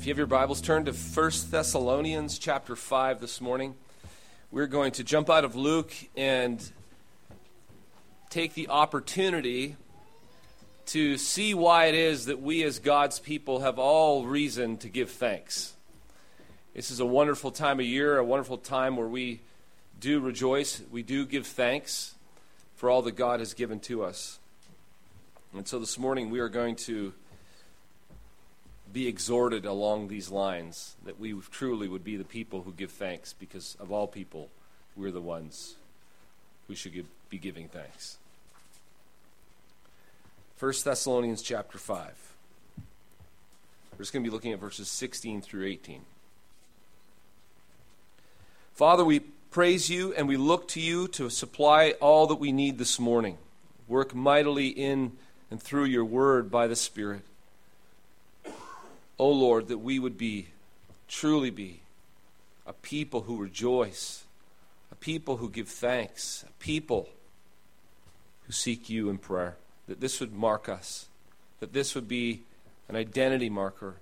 If you have your Bibles, turn to 1 Thessalonians chapter 5 this morning. We're going to jump out of Luke and take the opportunity to see why it is that we as God's people have all reason to give thanks. This is a wonderful time of year, a wonderful time where we do rejoice, we do give thanks for all that God has given to us. And so this morning we are going to be exhorted along these lines that we truly would be the people who give thanks because of all people we're the ones who should give, be giving thanks. 1 thessalonians chapter 5 we're just going to be looking at verses 16 through 18 father we praise you and we look to you to supply all that we need this morning. Work mightily in and through your word by the spirit oh Lord, that we would be, truly be, a people who rejoice, a people who give thanks, a people who seek you in prayer. That this would mark us, that this would be an identity marker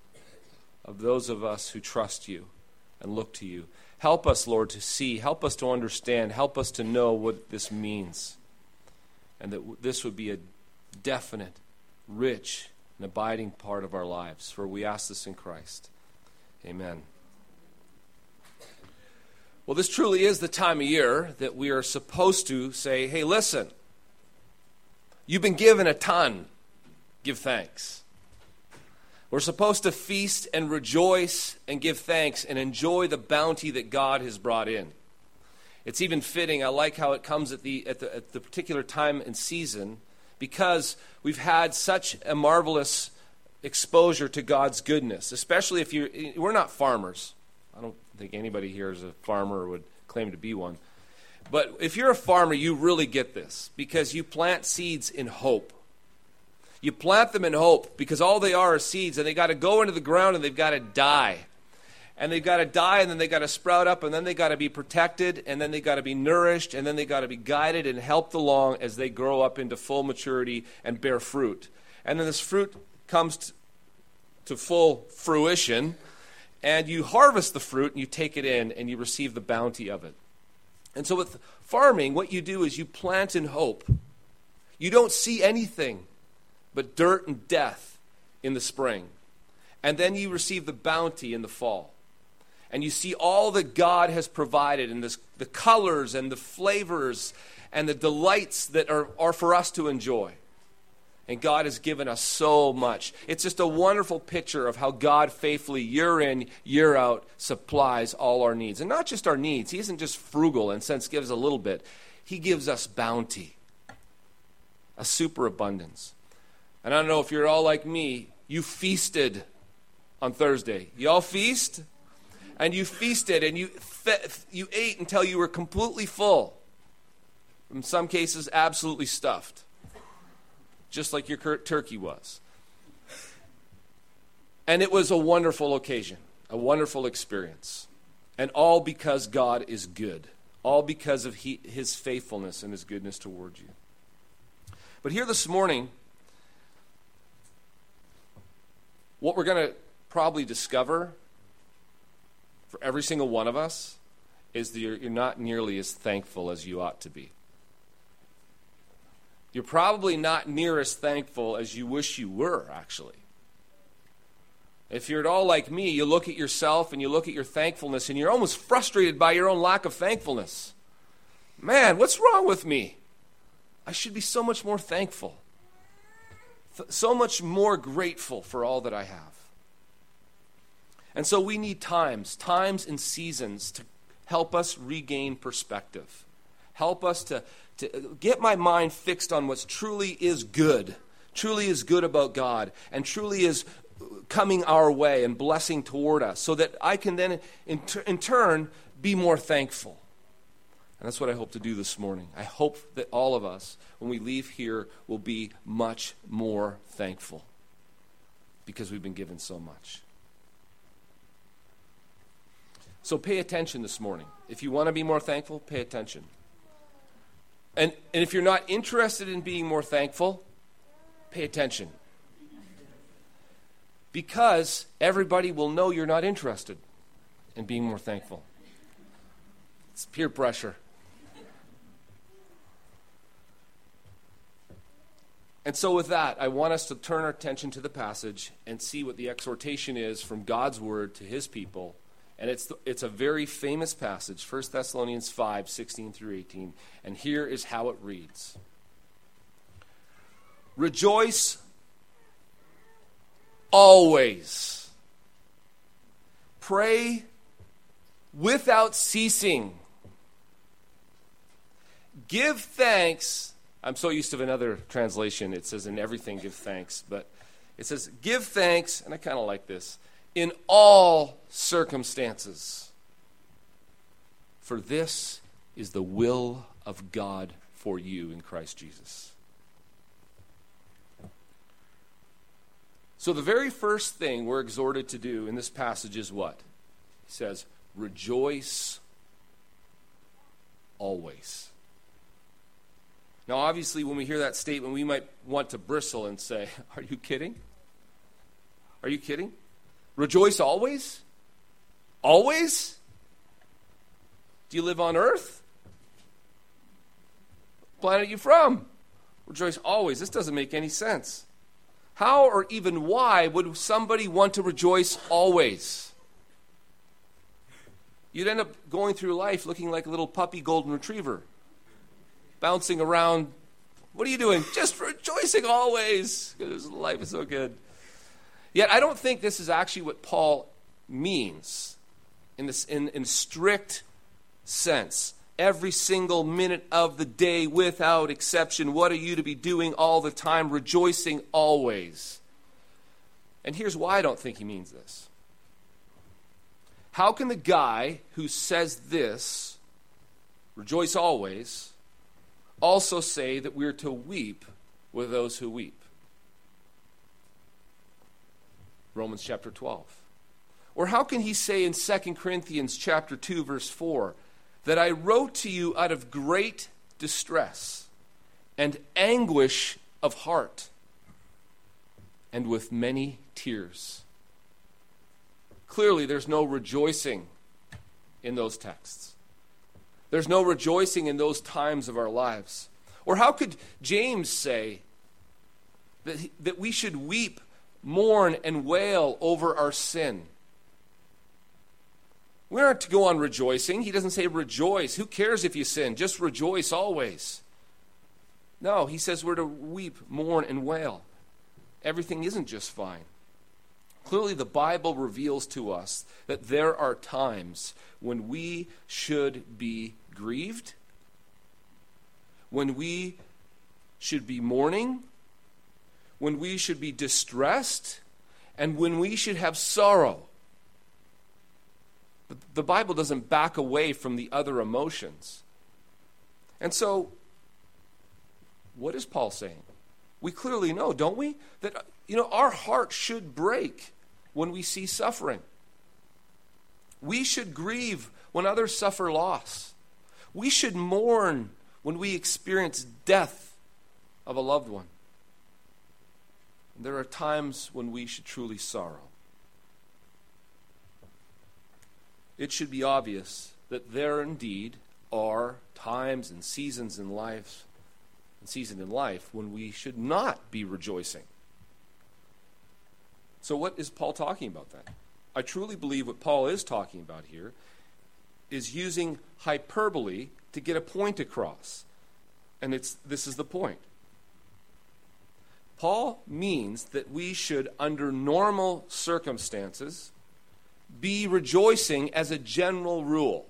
of those of us who trust you and look to you. Help us, Lord, to see, help us to understand, help us to know what this means, and that this would be a definite, rich, an abiding part of our lives. For we ask this in Christ. Amen. Well, this truly is the time of year that we are supposed to say, hey, listen, you've been given a ton, give thanks. We're supposed to feast and rejoice and give thanks and enjoy the bounty that God has brought in. It's even fitting. I like how it comes at the, at the, at the particular time and season because we've had such a marvelous exposure to God's goodness, especially if you we're not farmers. I don't think anybody here is a farmer or would claim to be one. But if you're a farmer, you really get this because you plant seeds in hope. You plant them in hope because all they are are seeds and they got to go into the ground and they've got to die and they've got to die and then they've got to sprout up and then they've got to be protected and then they've got to be nourished and then they've got to be guided and helped along as they grow up into full maturity and bear fruit. And then this fruit comes to full fruition and you harvest the fruit and you take it in and you receive the bounty of it. And so with farming, what you do is you plant in hope. You don't see anything but dirt and death in the spring. And then you receive the bounty in the fall and you see all that God has provided and this, the colors and the flavors and the delights that are, are for us to enjoy. And God has given us so much. It's just a wonderful picture of how God faithfully, year in, year out, supplies all our needs. And not just our needs. He isn't just frugal and sense gives a little bit, He gives us bounty, a superabundance. And I don't know if you're all like me, you feasted on Thursday. You all feast? And you feasted and you, fe- you ate until you were completely full. In some cases, absolutely stuffed, just like your turkey was. And it was a wonderful occasion, a wonderful experience. And all because God is good, all because of he, his faithfulness and his goodness towards you. But here this morning, what we're going to probably discover for every single one of us is that you're, you're not nearly as thankful as you ought to be. You're probably not near as thankful as you wish you were, actually. If you're at all like me, you look at yourself and you look at your thankfulness and you're almost frustrated by your own lack of thankfulness. Man, what's wrong with me? I should be so much more thankful, so much more grateful for all that I have. And so we need times, times and seasons to help us regain perspective. Help us to, to get my mind fixed on what truly is good, truly is good about God, and truly is coming our way and blessing toward us, so that I can then, in, in turn, be more thankful. And that's what I hope to do this morning. I hope that all of us, when we leave here, will be much more thankful because we've been given so much. So pay attention this morning. If you want to be more thankful, pay attention. And, and if you're not interested in being more thankful, pay attention. Because everybody will know you're not interested in being more thankful. It's peer pressure. And so, with that, I want us to turn our attention to the passage and see what the exhortation is from God's word to his people. And it's, it's a very famous passage, 1 Thessalonians 5 16 through 18. And here is how it reads Rejoice always, pray without ceasing, give thanks I'm so used to another translation. It says, in everything give thanks. But it says, give thanks, and I kind of like this, in all circumstances. For this is the will of God for you in Christ Jesus. So, the very first thing we're exhorted to do in this passage is what? He says, rejoice always. Now, obviously, when we hear that statement, we might want to bristle and say, Are you kidding? Are you kidding? Rejoice always? Always? Do you live on earth? Planet are you from? Rejoice always. This doesn't make any sense. How or even why would somebody want to rejoice always? You'd end up going through life looking like a little puppy golden retriever bouncing around. What are you doing? Just rejoicing always because life is so good. Yet I don't think this is actually what Paul means in this in, in strict sense. Every single minute of the day, without exception, what are you to be doing all the time? Rejoicing always. And here's why I don't think he means this. How can the guy who says this, rejoice always, also say that we're to weep with those who weep. Romans chapter 12. Or how can he say in 2 Corinthians chapter 2 verse 4 that I wrote to you out of great distress and anguish of heart and with many tears. Clearly there's no rejoicing in those texts. There's no rejoicing in those times of our lives. Or how could James say that, that we should weep, mourn, and wail over our sin? We aren't to go on rejoicing. He doesn't say rejoice. Who cares if you sin? Just rejoice always. No, he says we're to weep, mourn, and wail. Everything isn't just fine. Clearly, the Bible reveals to us that there are times when we should be grieved, when we should be mourning, when we should be distressed, and when we should have sorrow. The Bible doesn't back away from the other emotions. And so, what is Paul saying? We clearly know, don't we? That, uh, you know, our heart should break when we see suffering. We should grieve when others suffer loss. We should mourn when we experience death of a loved one. There are times when we should truly sorrow. It should be obvious that there indeed are times and seasons in life, and season in life when we should not be rejoicing. So what is Paul talking about then? I truly believe what Paul is talking about here is using hyperbole to get a point across. And it's, this is the point. Paul means that we should, under normal circumstances, be rejoicing as a general rule.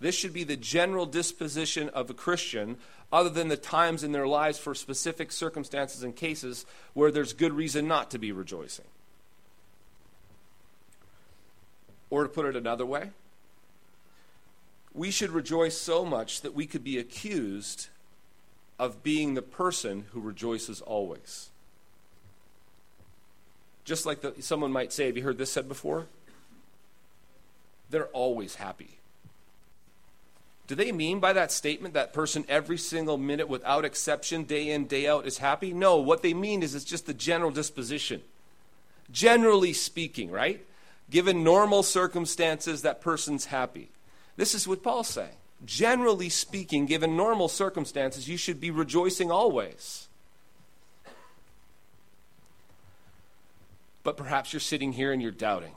This should be the general disposition of a Christian, other than the times in their lives for specific circumstances and cases where there's good reason not to be rejoicing. Or to put it another way, we should rejoice so much that we could be accused of being the person who rejoices always. Just like the, someone might say, Have you heard this said before? They're always happy. Do they mean by that statement that person every single minute, without exception, day in, day out, is happy? No, what they mean is it's just the general disposition. Generally speaking, right? Given normal circumstances, that person's happy. This is what Paul's saying. Generally speaking, given normal circumstances, you should be rejoicing always. But perhaps you're sitting here and you're doubting.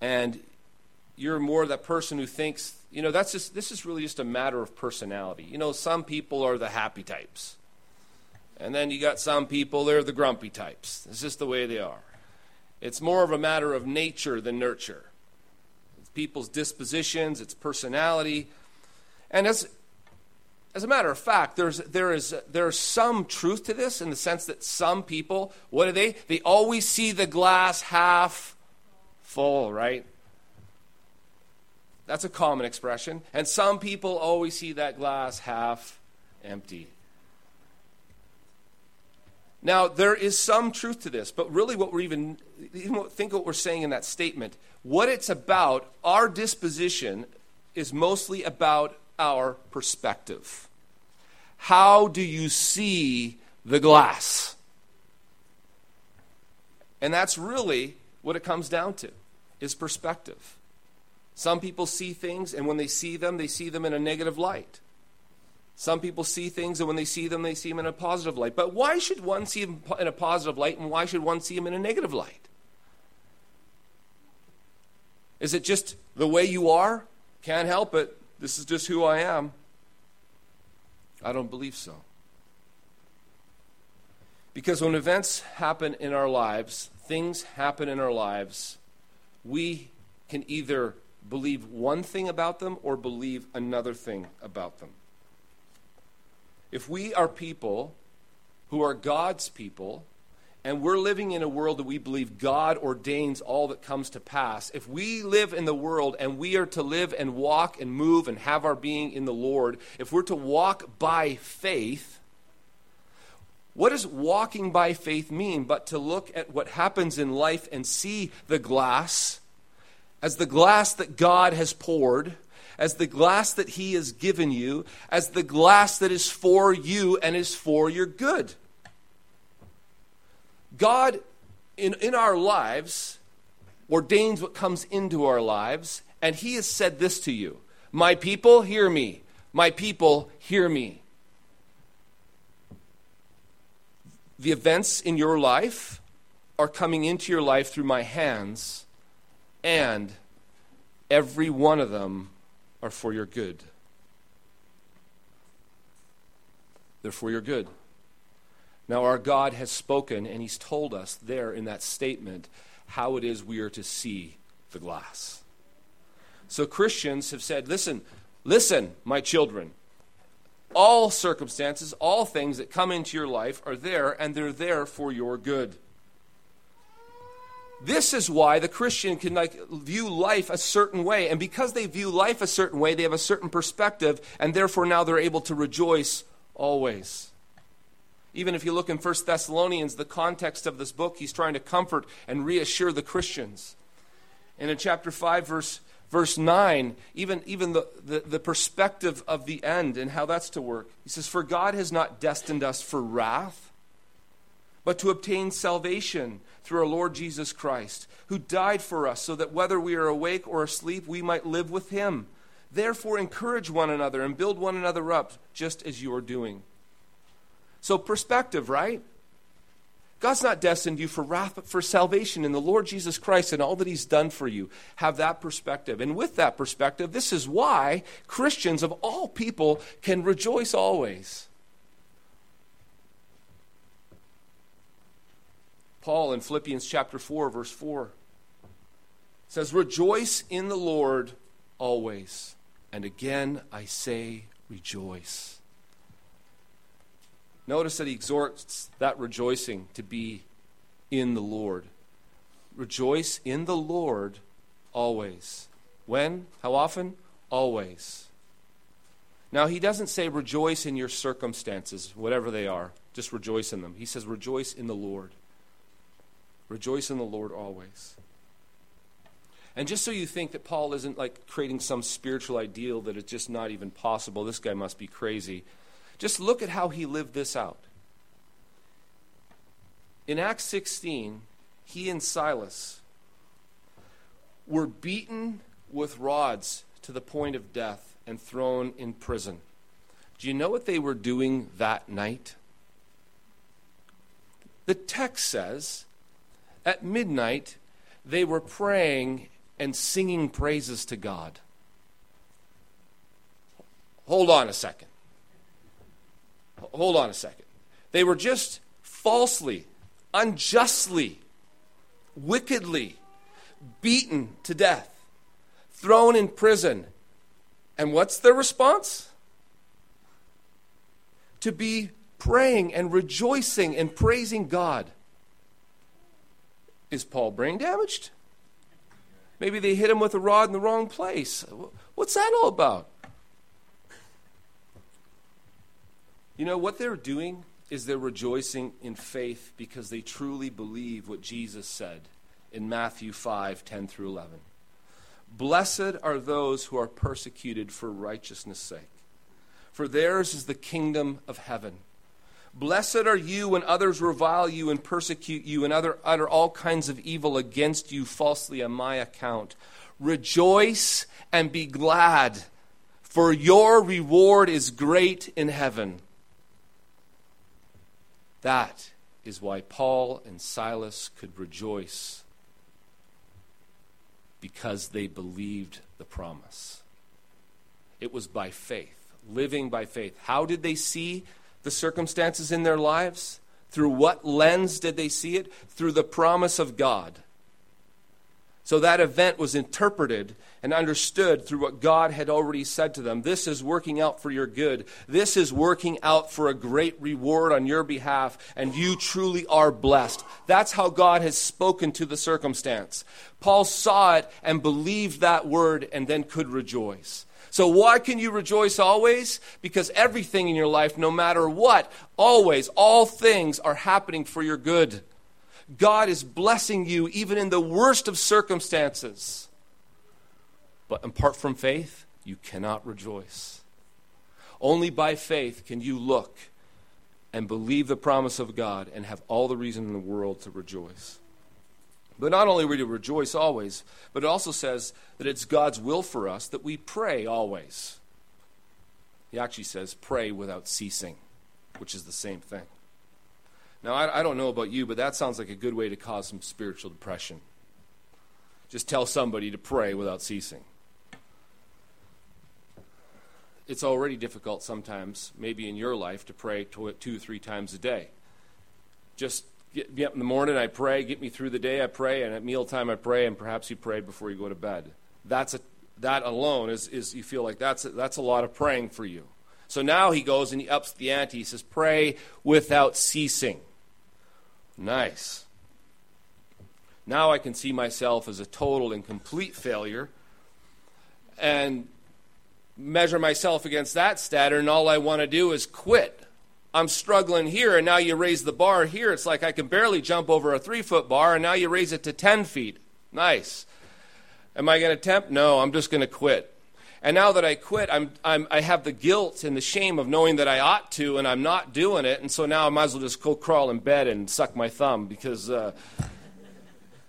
And you're more that person who thinks, you know, that's just this is really just a matter of personality. You know, some people are the happy types. And then you got some people, they're the grumpy types. It's just the way they are. It's more of a matter of nature than nurture. People's dispositions, its personality. And as, as a matter of fact, there's, there is there's some truth to this in the sense that some people, what are they? They always see the glass half full, right? That's a common expression. And some people always see that glass half empty. Now, there is some truth to this, but really, what we're even, even think what we're saying in that statement. What it's about, our disposition, is mostly about our perspective. How do you see the glass? And that's really what it comes down to is perspective. Some people see things, and when they see them, they see them in a negative light. Some people see things, and when they see them, they see them in a positive light. But why should one see them in a positive light, and why should one see them in a negative light? Is it just the way you are? Can't help it. This is just who I am. I don't believe so. Because when events happen in our lives, things happen in our lives, we can either believe one thing about them or believe another thing about them. If we are people who are God's people, and we're living in a world that we believe God ordains all that comes to pass, if we live in the world and we are to live and walk and move and have our being in the Lord, if we're to walk by faith, what does walking by faith mean but to look at what happens in life and see the glass? As the glass that God has poured, as the glass that He has given you, as the glass that is for you and is for your good. God, in, in our lives, ordains what comes into our lives, and He has said this to you My people, hear me. My people, hear me. The events in your life are coming into your life through my hands and every one of them are for your good. They're for your good. Now, our God has spoken, and He's told us there in that statement how it is we are to see the glass. So, Christians have said, listen, listen, my children. All circumstances, all things that come into your life are there, and they're there for your good. This is why the Christian can like view life a certain way. And because they view life a certain way, they have a certain perspective, and therefore now they're able to rejoice always. Even if you look in 1 Thessalonians, the context of this book, he's trying to comfort and reassure the Christians. And in chapter 5, verse, verse 9, even, even the, the, the perspective of the end and how that's to work, he says, For God has not destined us for wrath, but to obtain salvation through our Lord Jesus Christ, who died for us so that whether we are awake or asleep, we might live with him. Therefore, encourage one another and build one another up, just as you are doing. So, perspective, right? God's not destined you for wrath, but for salvation in the Lord Jesus Christ and all that He's done for you. Have that perspective. And with that perspective, this is why Christians of all people can rejoice always. Paul in Philippians chapter 4, verse 4 says, Rejoice in the Lord always. And again I say, rejoice. Notice that he exhorts that rejoicing to be in the Lord. Rejoice in the Lord always. When? How often? Always. Now, he doesn't say rejoice in your circumstances, whatever they are. Just rejoice in them. He says rejoice in the Lord. Rejoice in the Lord always. And just so you think that Paul isn't like creating some spiritual ideal that is just not even possible, this guy must be crazy. Just look at how he lived this out. In Acts 16, he and Silas were beaten with rods to the point of death and thrown in prison. Do you know what they were doing that night? The text says at midnight they were praying and singing praises to God. Hold on a second. Hold on a second. They were just falsely, unjustly, wickedly beaten to death, thrown in prison. And what's their response? To be praying and rejoicing and praising God. Is Paul brain damaged? Maybe they hit him with a rod in the wrong place. What's that all about? You know, what they're doing is they're rejoicing in faith because they truly believe what Jesus said in Matthew 5 10 through 11. Blessed are those who are persecuted for righteousness' sake, for theirs is the kingdom of heaven. Blessed are you when others revile you and persecute you and other, utter all kinds of evil against you falsely on my account. Rejoice and be glad, for your reward is great in heaven. That is why Paul and Silas could rejoice because they believed the promise. It was by faith, living by faith. How did they see the circumstances in their lives? Through what lens did they see it? Through the promise of God. So that event was interpreted and understood through what God had already said to them. This is working out for your good. This is working out for a great reward on your behalf, and you truly are blessed. That's how God has spoken to the circumstance. Paul saw it and believed that word and then could rejoice. So, why can you rejoice always? Because everything in your life, no matter what, always, all things are happening for your good. God is blessing you even in the worst of circumstances. But apart from faith, you cannot rejoice. Only by faith can you look and believe the promise of God and have all the reason in the world to rejoice. But not only are we to rejoice always, but it also says that it's God's will for us that we pray always. He actually says, pray without ceasing, which is the same thing. Now, I, I don't know about you, but that sounds like a good way to cause some spiritual depression. Just tell somebody to pray without ceasing. It's already difficult sometimes, maybe in your life, to pray two or three times a day. Just get me up in the morning, I pray. Get me through the day, I pray. And at mealtime, I pray. And perhaps you pray before you go to bed. That's a, that alone is, is you feel like that's a, that's a lot of praying for you. So now he goes and he ups the ante. He says, Pray without ceasing. Nice. Now I can see myself as a total and complete failure and measure myself against that standard, and all I want to do is quit. I'm struggling here, and now you raise the bar here. It's like I can barely jump over a three foot bar, and now you raise it to 10 feet. Nice. Am I going to attempt? No, I'm just going to quit. And now that I quit, I'm, I'm, i have the guilt and the shame of knowing that I ought to, and I'm not doing it. And so now I might as well just go crawl in bed and suck my thumb because uh,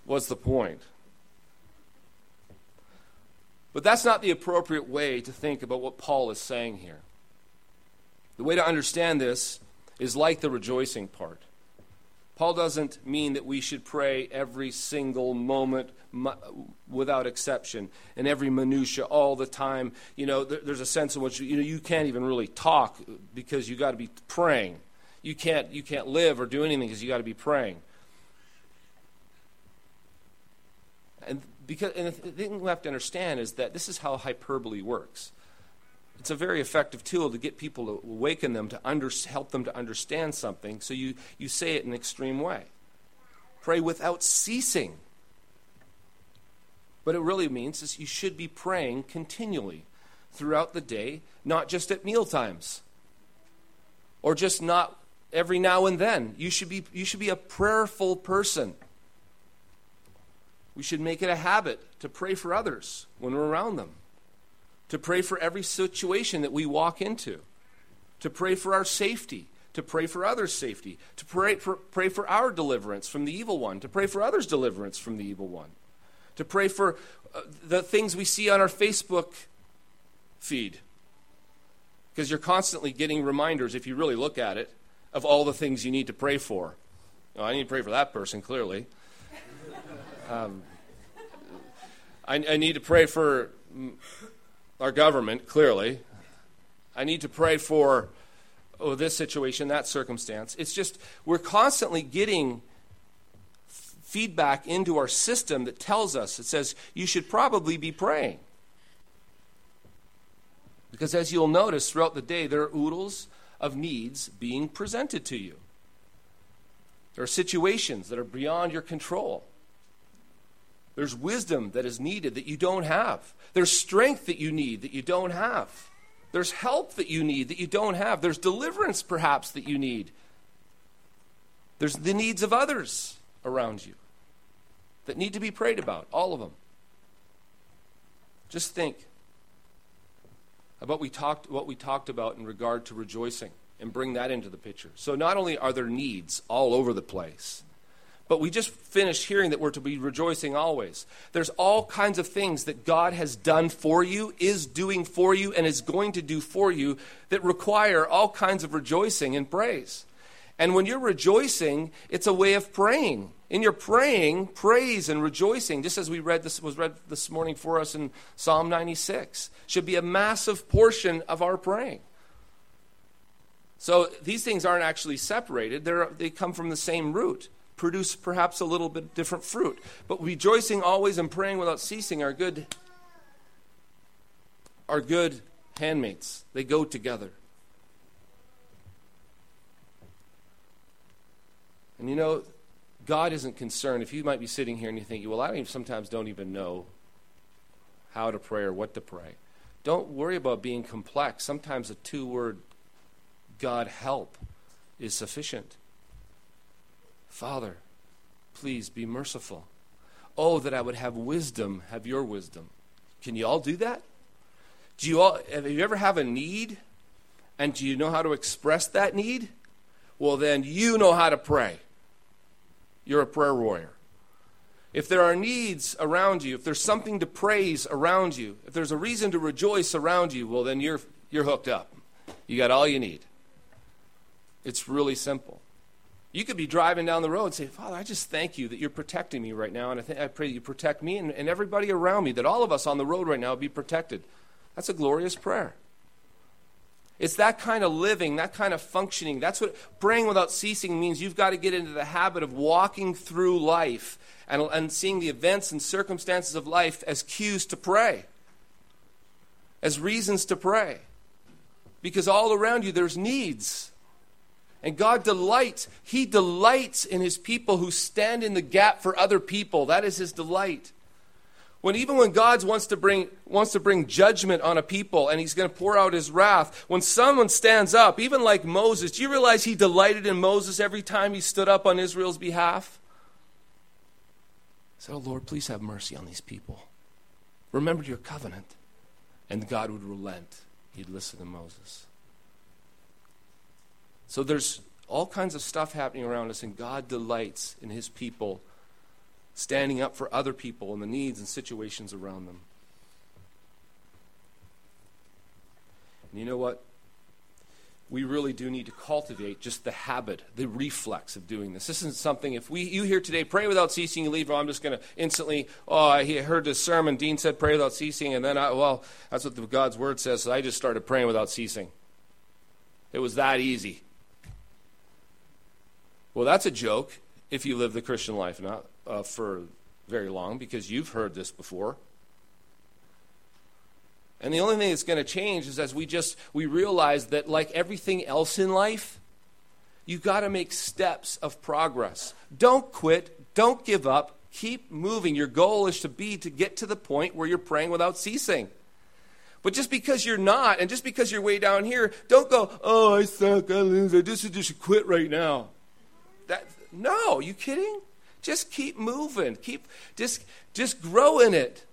what's the point? But that's not the appropriate way to think about what Paul is saying here. The way to understand this is like the rejoicing part. Paul doesn't mean that we should pray every single moment without exception and every minutia all the time. You know, there's a sense in which you know you can't even really talk because you got to be praying. You can't you can't live or do anything because you got to be praying. And because and the thing we have to understand is that this is how hyperbole works. It's a very effective tool to get people to awaken them to under, help them to understand something. So you, you say it in an extreme way. Pray without ceasing. What it really means is you should be praying continually throughout the day, not just at meal times or just not every now and then. You should be, you should be a prayerful person. We should make it a habit to pray for others when we're around them to pray for every situation that we walk into, to pray for our safety, to pray for others' safety, to pray for, pray for our deliverance from the evil one, to pray for others' deliverance from the evil one, to pray for uh, the things we see on our Facebook feed. Because you're constantly getting reminders, if you really look at it, of all the things you need to pray for. Well, I need to pray for that person, clearly. Um, I, I need to pray for our government, clearly. I need to pray for oh, this situation, that circumstance. It's just we're constantly getting feedback into our system that tells us, it says, you should probably be praying. Because as you'll notice throughout the day, there are oodles of needs being presented to you. There are situations that are beyond your control. There's wisdom that is needed that you don't have. There's strength that you need that you don't have. There's help that you need that you don't have. There's deliverance, perhaps, that you need. There's the needs of others around you that need to be prayed about, all of them. Just think about we talked, what we talked about in regard to rejoicing and bring that into the picture. So, not only are there needs all over the place, but we just finished hearing that we're to be rejoicing always. There's all kinds of things that God has done for you, is doing for you, and is going to do for you that require all kinds of rejoicing and praise. And when you're rejoicing, it's a way of praying. In your praying, praise and rejoicing, just as we read this was read this morning for us in Psalm 96, should be a massive portion of our praying. So these things aren't actually separated, They're, they come from the same root produce perhaps a little bit different fruit. But rejoicing always and praying without ceasing are good are good handmates. They go together. And you know, God isn't concerned. If you might be sitting here and you think, well, I sometimes don't even know how to pray or what to pray. Don't worry about being complex. Sometimes a two word God help is sufficient. Father, please be merciful. Oh, that I would have wisdom, have your wisdom. Can you all do that? Do you all have you ever have a need and do you know how to express that need? Well, then you know how to pray. You're a prayer warrior. If there are needs around you, if there's something to praise around you, if there's a reason to rejoice around you, well, then you're, you're hooked up. You got all you need. It's really simple. You could be driving down the road and say, Father, I just thank you that you're protecting me right now. And I, th- I pray you protect me and, and everybody around me, that all of us on the road right now be protected. That's a glorious prayer. It's that kind of living, that kind of functioning. That's what praying without ceasing means. You've got to get into the habit of walking through life and, and seeing the events and circumstances of life as cues to pray, as reasons to pray. Because all around you, there's needs. And God delights, He delights in His people who stand in the gap for other people. That is His delight. When even when God wants to bring wants to bring judgment on a people and he's going to pour out his wrath, when someone stands up, even like Moses, do you realize he delighted in Moses every time he stood up on Israel's behalf? He said, Oh Lord, please have mercy on these people. Remember your covenant. And God would relent. He'd listen to Moses. So there's all kinds of stuff happening around us, and God delights in his people standing up for other people and the needs and situations around them. And you know what? We really do need to cultivate just the habit, the reflex of doing this. This isn't something, if we, you here today, pray without ceasing, you leave, oh, I'm just going to instantly, oh, I heard this sermon, Dean said pray without ceasing, and then, I, well, that's what the, God's word says, so I just started praying without ceasing. It was that easy. Well, that's a joke if you live the Christian life, not uh, for very long, because you've heard this before. And the only thing that's going to change is as we just we realize that like everything else in life, you've got to make steps of progress. Don't quit, don't give up, keep moving. Your goal is to be to get to the point where you're praying without ceasing. But just because you're not, and just because you're way down here, don't go, oh, I suck, I lose, I just, just quit right now. That, no, you kidding? Just keep moving. Keep just just grow in it.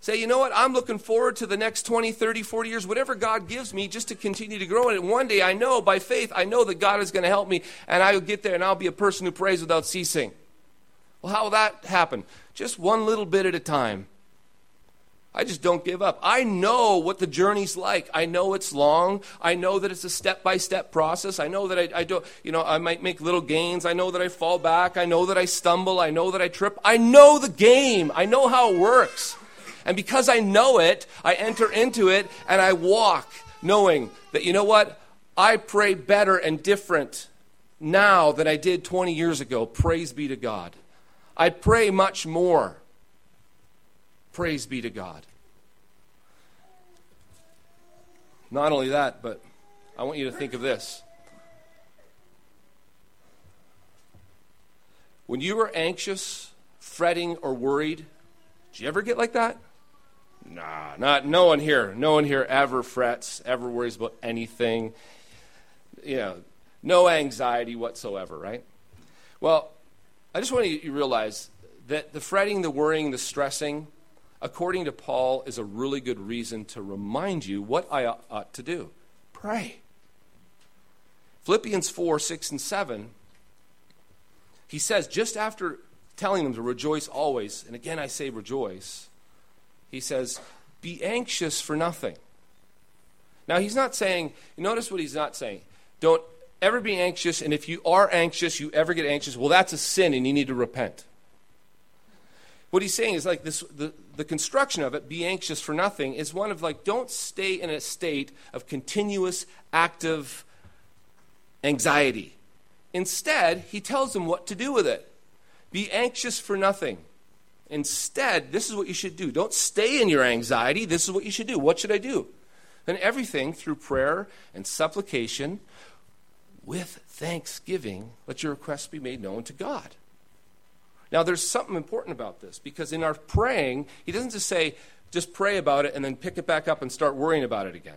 Say, you know what? I'm looking forward to the next 20, 30, 40 years, whatever God gives me, just to continue to grow in it. One day I know by faith, I know that God is going to help me, and I'll get there and I'll be a person who prays without ceasing. Well, how will that happen? Just one little bit at a time. I just don't give up. I know what the journey's like. I know it's long. I know that it's a step by step process. I know that I, I don't, you know, I might make little gains. I know that I fall back. I know that I stumble. I know that I trip. I know the game. I know how it works. And because I know it, I enter into it and I walk knowing that, you know what? I pray better and different now than I did 20 years ago. Praise be to God. I pray much more. Praise be to God. Not only that, but I want you to think of this. When you were anxious, fretting, or worried, did you ever get like that? Nah, not no one here. No one here ever frets, ever worries about anything. You know, no anxiety whatsoever, right? Well, I just want you to realize that the fretting, the worrying, the stressing, according to Paul, is a really good reason to remind you what I ought to do. Pray. Philippians 4 6 and 7, he says, just after telling them to rejoice always, and again I say rejoice, he says, be anxious for nothing. Now, he's not saying, notice what he's not saying. Don't ever be anxious, and if you are anxious, you ever get anxious, well, that's a sin and you need to repent. What he's saying is like this the, the construction of it, be anxious for nothing, is one of like, don't stay in a state of continuous, active anxiety. Instead, he tells them what to do with it. Be anxious for nothing. Instead, this is what you should do. Don't stay in your anxiety. This is what you should do. What should I do? Then everything through prayer and supplication with thanksgiving, let your requests be made known to God. Now, there's something important about this because in our praying, he doesn't just say, just pray about it and then pick it back up and start worrying about it again.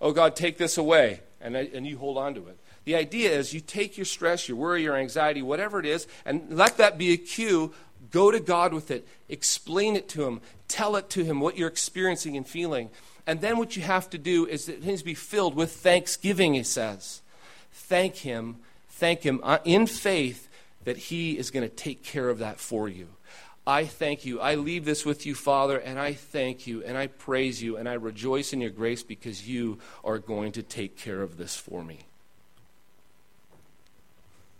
Oh, God, take this away, and, I, and you hold on to it. The idea is you take your stress, your worry, your anxiety, whatever it is, and let that be a cue. Go to God with it, explain it to Him, tell it to Him what you're experiencing and feeling. And then what you have to do is it needs to be filled with thanksgiving, he says. Thank Him, thank Him uh, in faith that He is going to take care of that for you. I thank you. I leave this with you, Father, and I thank you, and I praise you, and I rejoice in your grace because you are going to take care of this for me.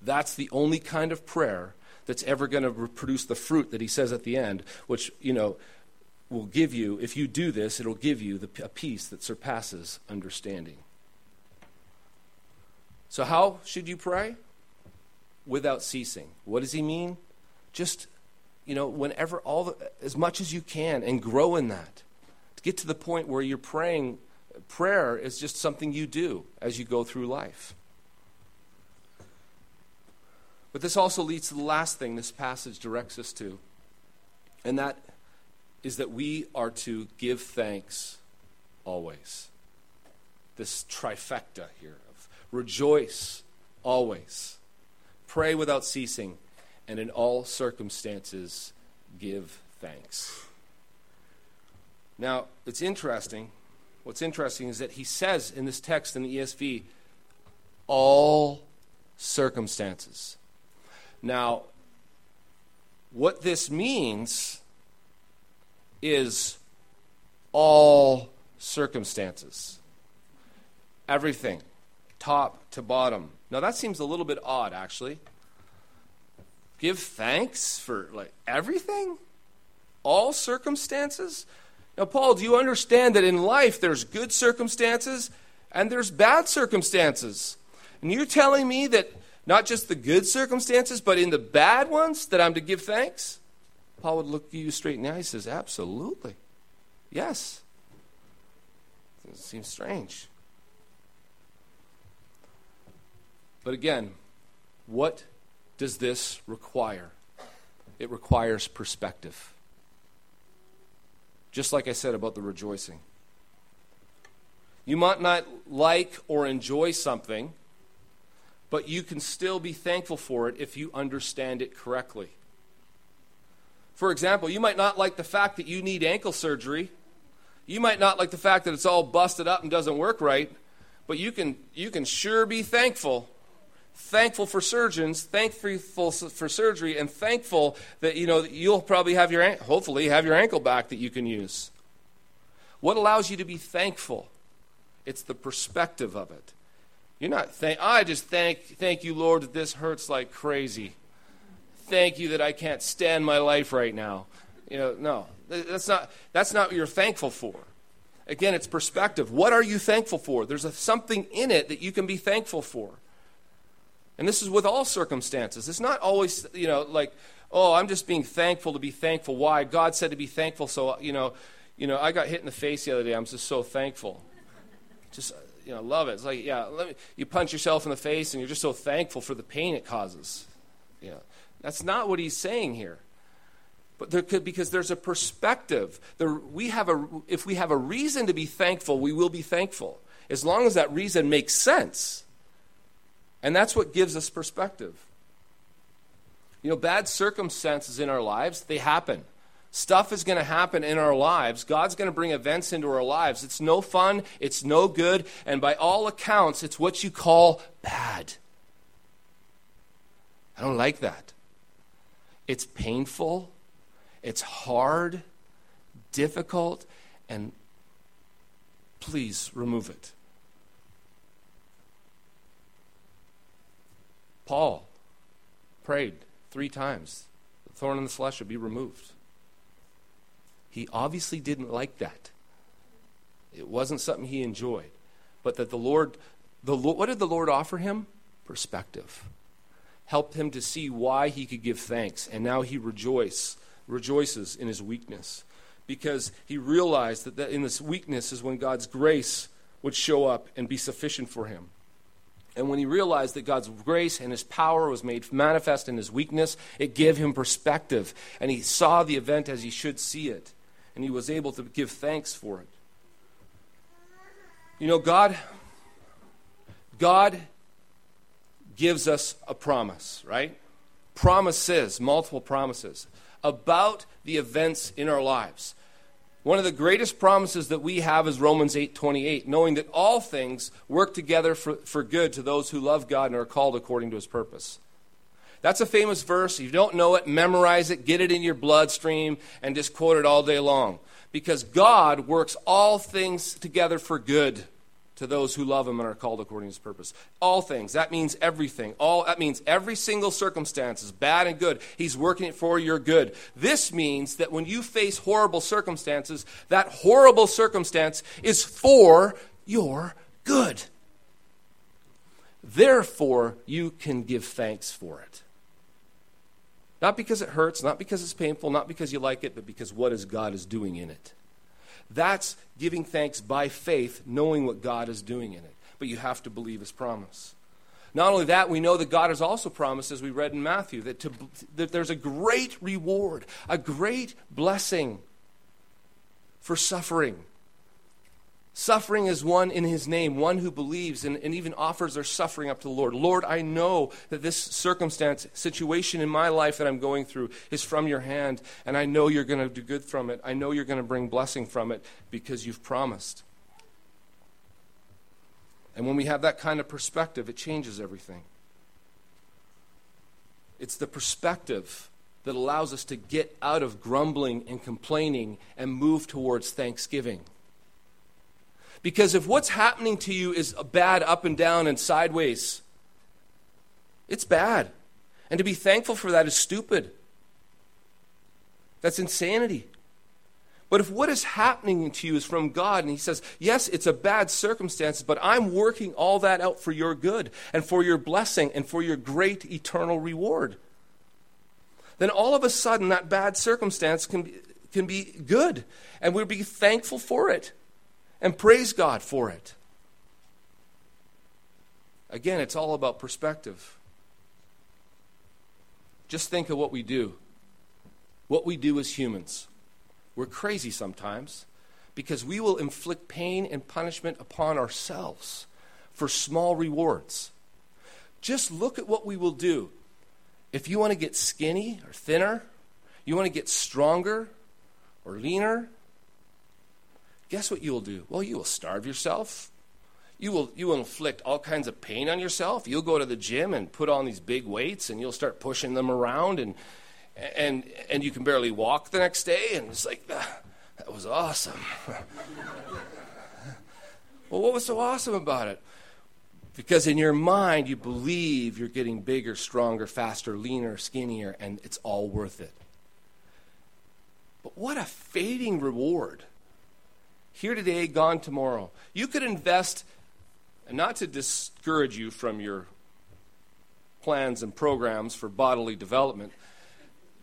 That's the only kind of prayer that's ever going to produce the fruit that he says at the end, which, you know, will give you, if you do this, it'll give you the, a peace that surpasses understanding. So, how should you pray? Without ceasing. What does he mean? Just, you know, whenever, all the, as much as you can, and grow in that. To get to the point where you're praying, prayer is just something you do as you go through life. But this also leads to the last thing this passage directs us to, and that is that we are to give thanks always. This trifecta here of rejoice always, pray without ceasing, and in all circumstances give thanks. Now, it's interesting. What's interesting is that he says in this text in the ESV, all circumstances. Now, what this means is all circumstances, everything, top to bottom. Now, that seems a little bit odd, actually. Give thanks for like everything? All circumstances? Now, Paul, do you understand that in life there's good circumstances and there's bad circumstances? And you're telling me that not just the good circumstances, but in the bad ones that I'm to give thanks? Paul would look you straight in the eye. He says, Absolutely. Yes. It seems strange. But again, what does this require? It requires perspective. Just like I said about the rejoicing. You might not like or enjoy something but you can still be thankful for it if you understand it correctly. For example, you might not like the fact that you need ankle surgery. You might not like the fact that it's all busted up and doesn't work right, but you can, you can sure be thankful. Thankful for surgeons, thankful for surgery, and thankful that you know you'll probably have your hopefully have your ankle back that you can use. What allows you to be thankful? It's the perspective of it. You're not thank I just thank thank you, Lord, that this hurts like crazy. Thank you that I can't stand my life right now. You know, no. That's not that's not what you're thankful for. Again, it's perspective. What are you thankful for? There's a, something in it that you can be thankful for. And this is with all circumstances. It's not always, you know, like, oh, I'm just being thankful to be thankful. Why? God said to be thankful, so, you know, you know, I got hit in the face the other day. I'm just so thankful. Just, you know, love it. It's like, yeah, me, you punch yourself in the face and you're just so thankful for the pain it causes. Yeah. That's not what he's saying here. But there could, because there's a perspective. There, we have a, if we have a reason to be thankful, we will be thankful. As long as that reason makes sense. And that's what gives us perspective. You know, bad circumstances in our lives, they happen. Stuff is going to happen in our lives. God's going to bring events into our lives. It's no fun, it's no good, and by all accounts, it's what you call bad. I don't like that. It's painful, it's hard, difficult, and please remove it. Paul prayed three times the thorn in the flesh would be removed. He obviously didn't like that. It wasn't something he enjoyed. But that the Lord, the Lord what did the Lord offer him? Perspective. Helped him to see why he could give thanks. And now he rejoice, rejoices in his weakness. Because he realized that, that in this weakness is when God's grace would show up and be sufficient for him. And when he realized that God's grace and his power was made manifest in his weakness, it gave him perspective. And he saw the event as he should see it. And he was able to give thanks for it. You know, God, God gives us a promise, right? Promises, multiple promises about the events in our lives. One of the greatest promises that we have is Romans 8:28, knowing that all things work together for, for good to those who love God and are called according to his purpose. That's a famous verse. If you don't know it, memorize it, get it in your bloodstream, and just quote it all day long. Because God works all things together for good to those who love him and are called according to his purpose. All things. That means everything. All that means every single circumstance is bad and good. He's working it for your good. This means that when you face horrible circumstances, that horrible circumstance is for your good. Therefore, you can give thanks for it. Not because it hurts, not because it's painful, not because you like it, but because what is God is doing in it. That's giving thanks by faith, knowing what God is doing in it. But you have to believe his promise. Not only that, we know that God has also promised, as we read in Matthew, that, to, that there's a great reward, a great blessing for suffering. Suffering is one in his name, one who believes and, and, even offers their suffering up to the Lord. Lord, I know that this circumstance, situation in my life that I'm going through is from your hand, and I know you're going to do good from it. I know you're going to bring blessing from it because you've promised. And when we have that kind of perspective, it changes everything. It's the perspective that allows us to get out of grumbling and complaining and move towards thanksgiving. Because if what's happening to you is bad up and down and sideways, it's bad. And to be thankful for that is stupid. That's insanity. But if what is happening to you is from God, and He says, Yes, it's a bad circumstance, but I'm working all that out for your good and for your blessing and for your great eternal reward, then all of a sudden that bad circumstance can be, can be good, and we'll be thankful for it and praise God for it. Again, it's all about perspective. Just think of what we do. What we do as humans. We're crazy sometimes because we will inflict pain and punishment upon ourselves for small rewards. Just look at what we will do. If you want to get skinny or thinner, You want to get stronger or leaner? Guess what you'll do? Well, you will starve yourself. You will, you will inflict all kinds of pain on yourself. You'll go to the gym and put on these big weights and you'll start pushing them around and, and, and you can barely walk the next day. And it's like, ah, that was awesome. well, what was so awesome about it? Because in your mind, you believe you're getting bigger, stronger, faster, leaner, skinnier, and it's all worth it. But what a fading reward. Here today, gone tomorrow. You could invest, and not to discourage you from your plans and programs for bodily development,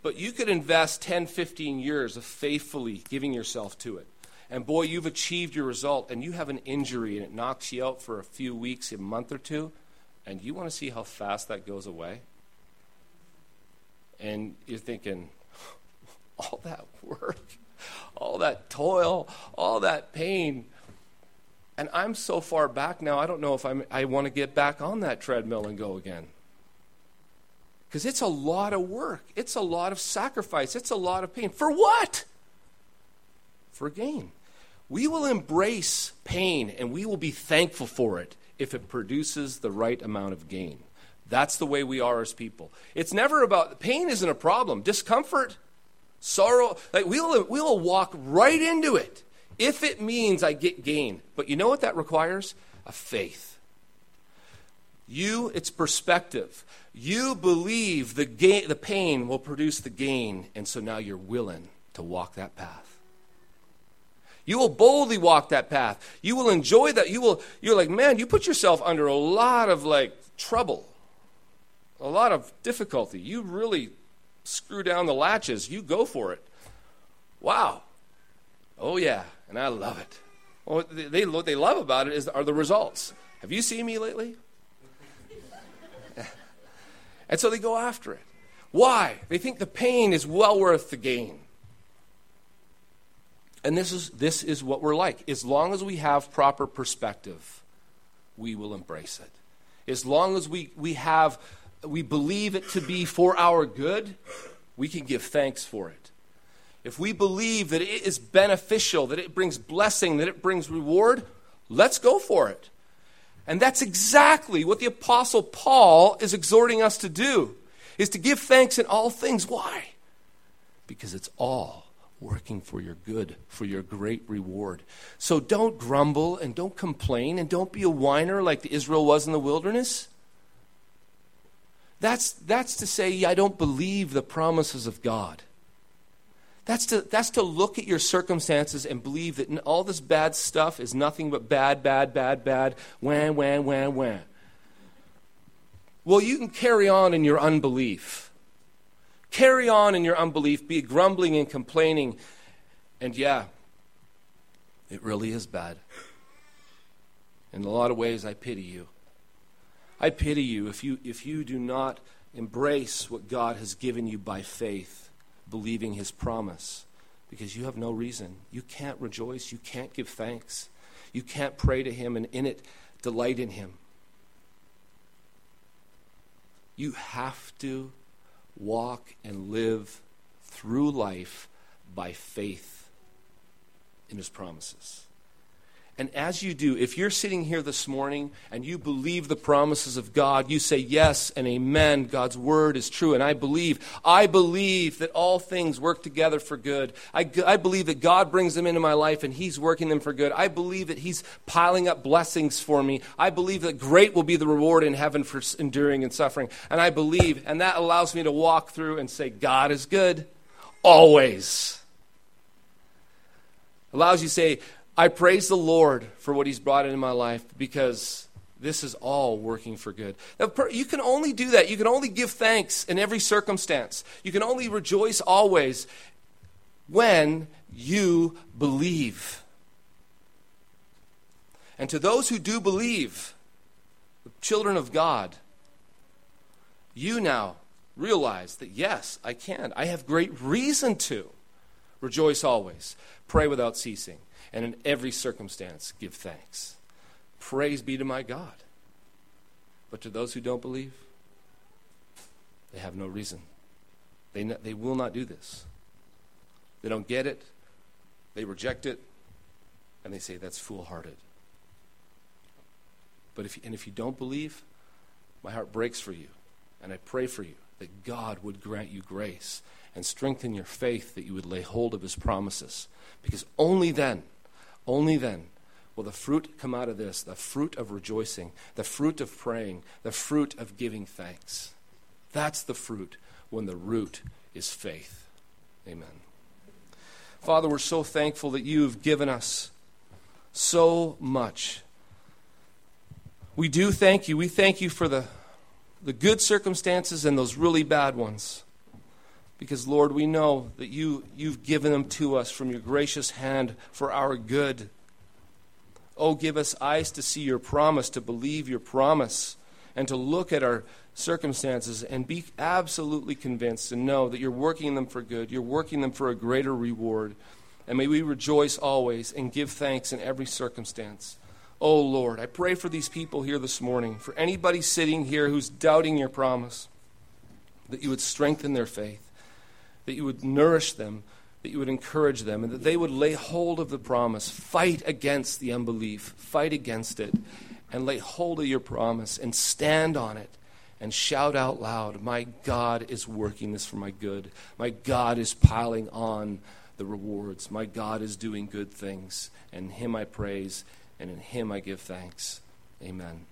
but you could invest 10, 15 years of faithfully giving yourself to it. And boy, you've achieved your result, and you have an injury, and it knocks you out for a few weeks, a month or two, and you want to see how fast that goes away? And you're thinking, all that work, all that toil, all that pain. And I'm so far back now, I don't know if I'm, I want to get back on that treadmill and go again. Because it's a lot of work, it's a lot of sacrifice, it's a lot of pain. For what? For gain. We will embrace pain and we will be thankful for it if it produces the right amount of gain. That's the way we are as people. It's never about pain isn't a problem. Discomfort, sorrow, like we'll we'll walk right into it if it means I get gain. But you know what that requires? A faith. You, it's perspective. You believe the, gain, the pain will produce the gain, and so now you're willing to walk that path. You will boldly walk that path. You will enjoy that. You will, you're like, man, you put yourself under a lot of like trouble, a lot of difficulty. You really screw down the latches. You go for it. Wow. Oh, yeah. And I love it. Well, they, what they love about it is, are the results. Have you seen me lately? And so they go after it. Why? They think the pain is well worth the gain. And this is, this is what we're like. As long as we have proper perspective, we will embrace it. As long as we, we have, we believe it to be for our good, we can give thanks for it. If we believe that it is beneficial, that it brings blessing, that it brings reward, let's go for it. And that's exactly what the apostle Paul is exhorting us to do is to give thanks in all things. Why? Because it's all working for your good, for your great reward. So don't grumble and don't complain and don't be a whiner like the Israel was in the wilderness. That's, that's to say, I don't believe the promises of God. That's to, that's to look at your circumstances and believe that all this bad stuff is nothing but bad, bad, bad, bad, wham, wham, wham, wham. Well, you can carry on in your unbelief. Carry on in your unbelief, be grumbling and complaining. And yeah, it really is bad. In a lot of ways, I pity you. I pity you if you, if you do not embrace what God has given you by faith believing his promise because you have no reason. You can't rejoice. You can't give thanks. You can't pray to him and in it delight in him. You have to walk and live through life by faith in his promises. And as you do, if you're sitting here this morning and you believe the promises of God, you say yes and amen. God's word is true. And I believe, I believe that all things work together for good. I, I believe that God brings them into my life and He's working them for good. I believe that He's piling up blessings for me. I believe that great will be the reward in heaven for enduring and suffering. And I believe, and that allows me to walk through and say, God is good always. Allows you to say, I praise the Lord for what He's brought into my life because this is all working for good. Now, you can only do that. You can only give thanks in every circumstance. You can only rejoice always when you believe. And to those who do believe, the children of God, you now realize that yes, I can. I have great reason to rejoice always, pray without ceasing and in every circumstance give thanks. Praise be to my God. But to those who don't believe, they have no reason. They, they will not do this. They don't get it, they reject it, and they say that's foolhardy. But if, and if you don't believe, my heart breaks for you. And I pray for you that God would grant you grace and strengthen your faith that you would lay hold of his promises. Because only then, only then will the fruit come out of this the fruit of rejoicing, the fruit of praying, the fruit of giving thanks. That's the fruit when the root is faith. Amen. Father, we're so thankful that you've given us so much. We do thank you. We thank you for the, the good circumstances and those really bad ones. Because, Lord, we know that you, you've given them to us from your gracious hand for our good. Oh, give us eyes to see your promise, to believe your promise, and to look at our circumstances and be absolutely convinced and know that you're working them for good. You're working them for a greater reward. And may we rejoice always and give thanks in every circumstance. Oh Lord, I pray for these people here this morning, for anybody sitting here who's doubting your promise, that you would strengthen their faith, that you would nourish them, that you would encourage them, and that they would lay hold of the promise, fight against the unbelief, fight against it, and lay hold of your promise and stand on it and shout out loud, My God is working this for my good. My God is piling on the rewards. My God is doing good things. And Him I praise, and in Him I give thanks. Amen.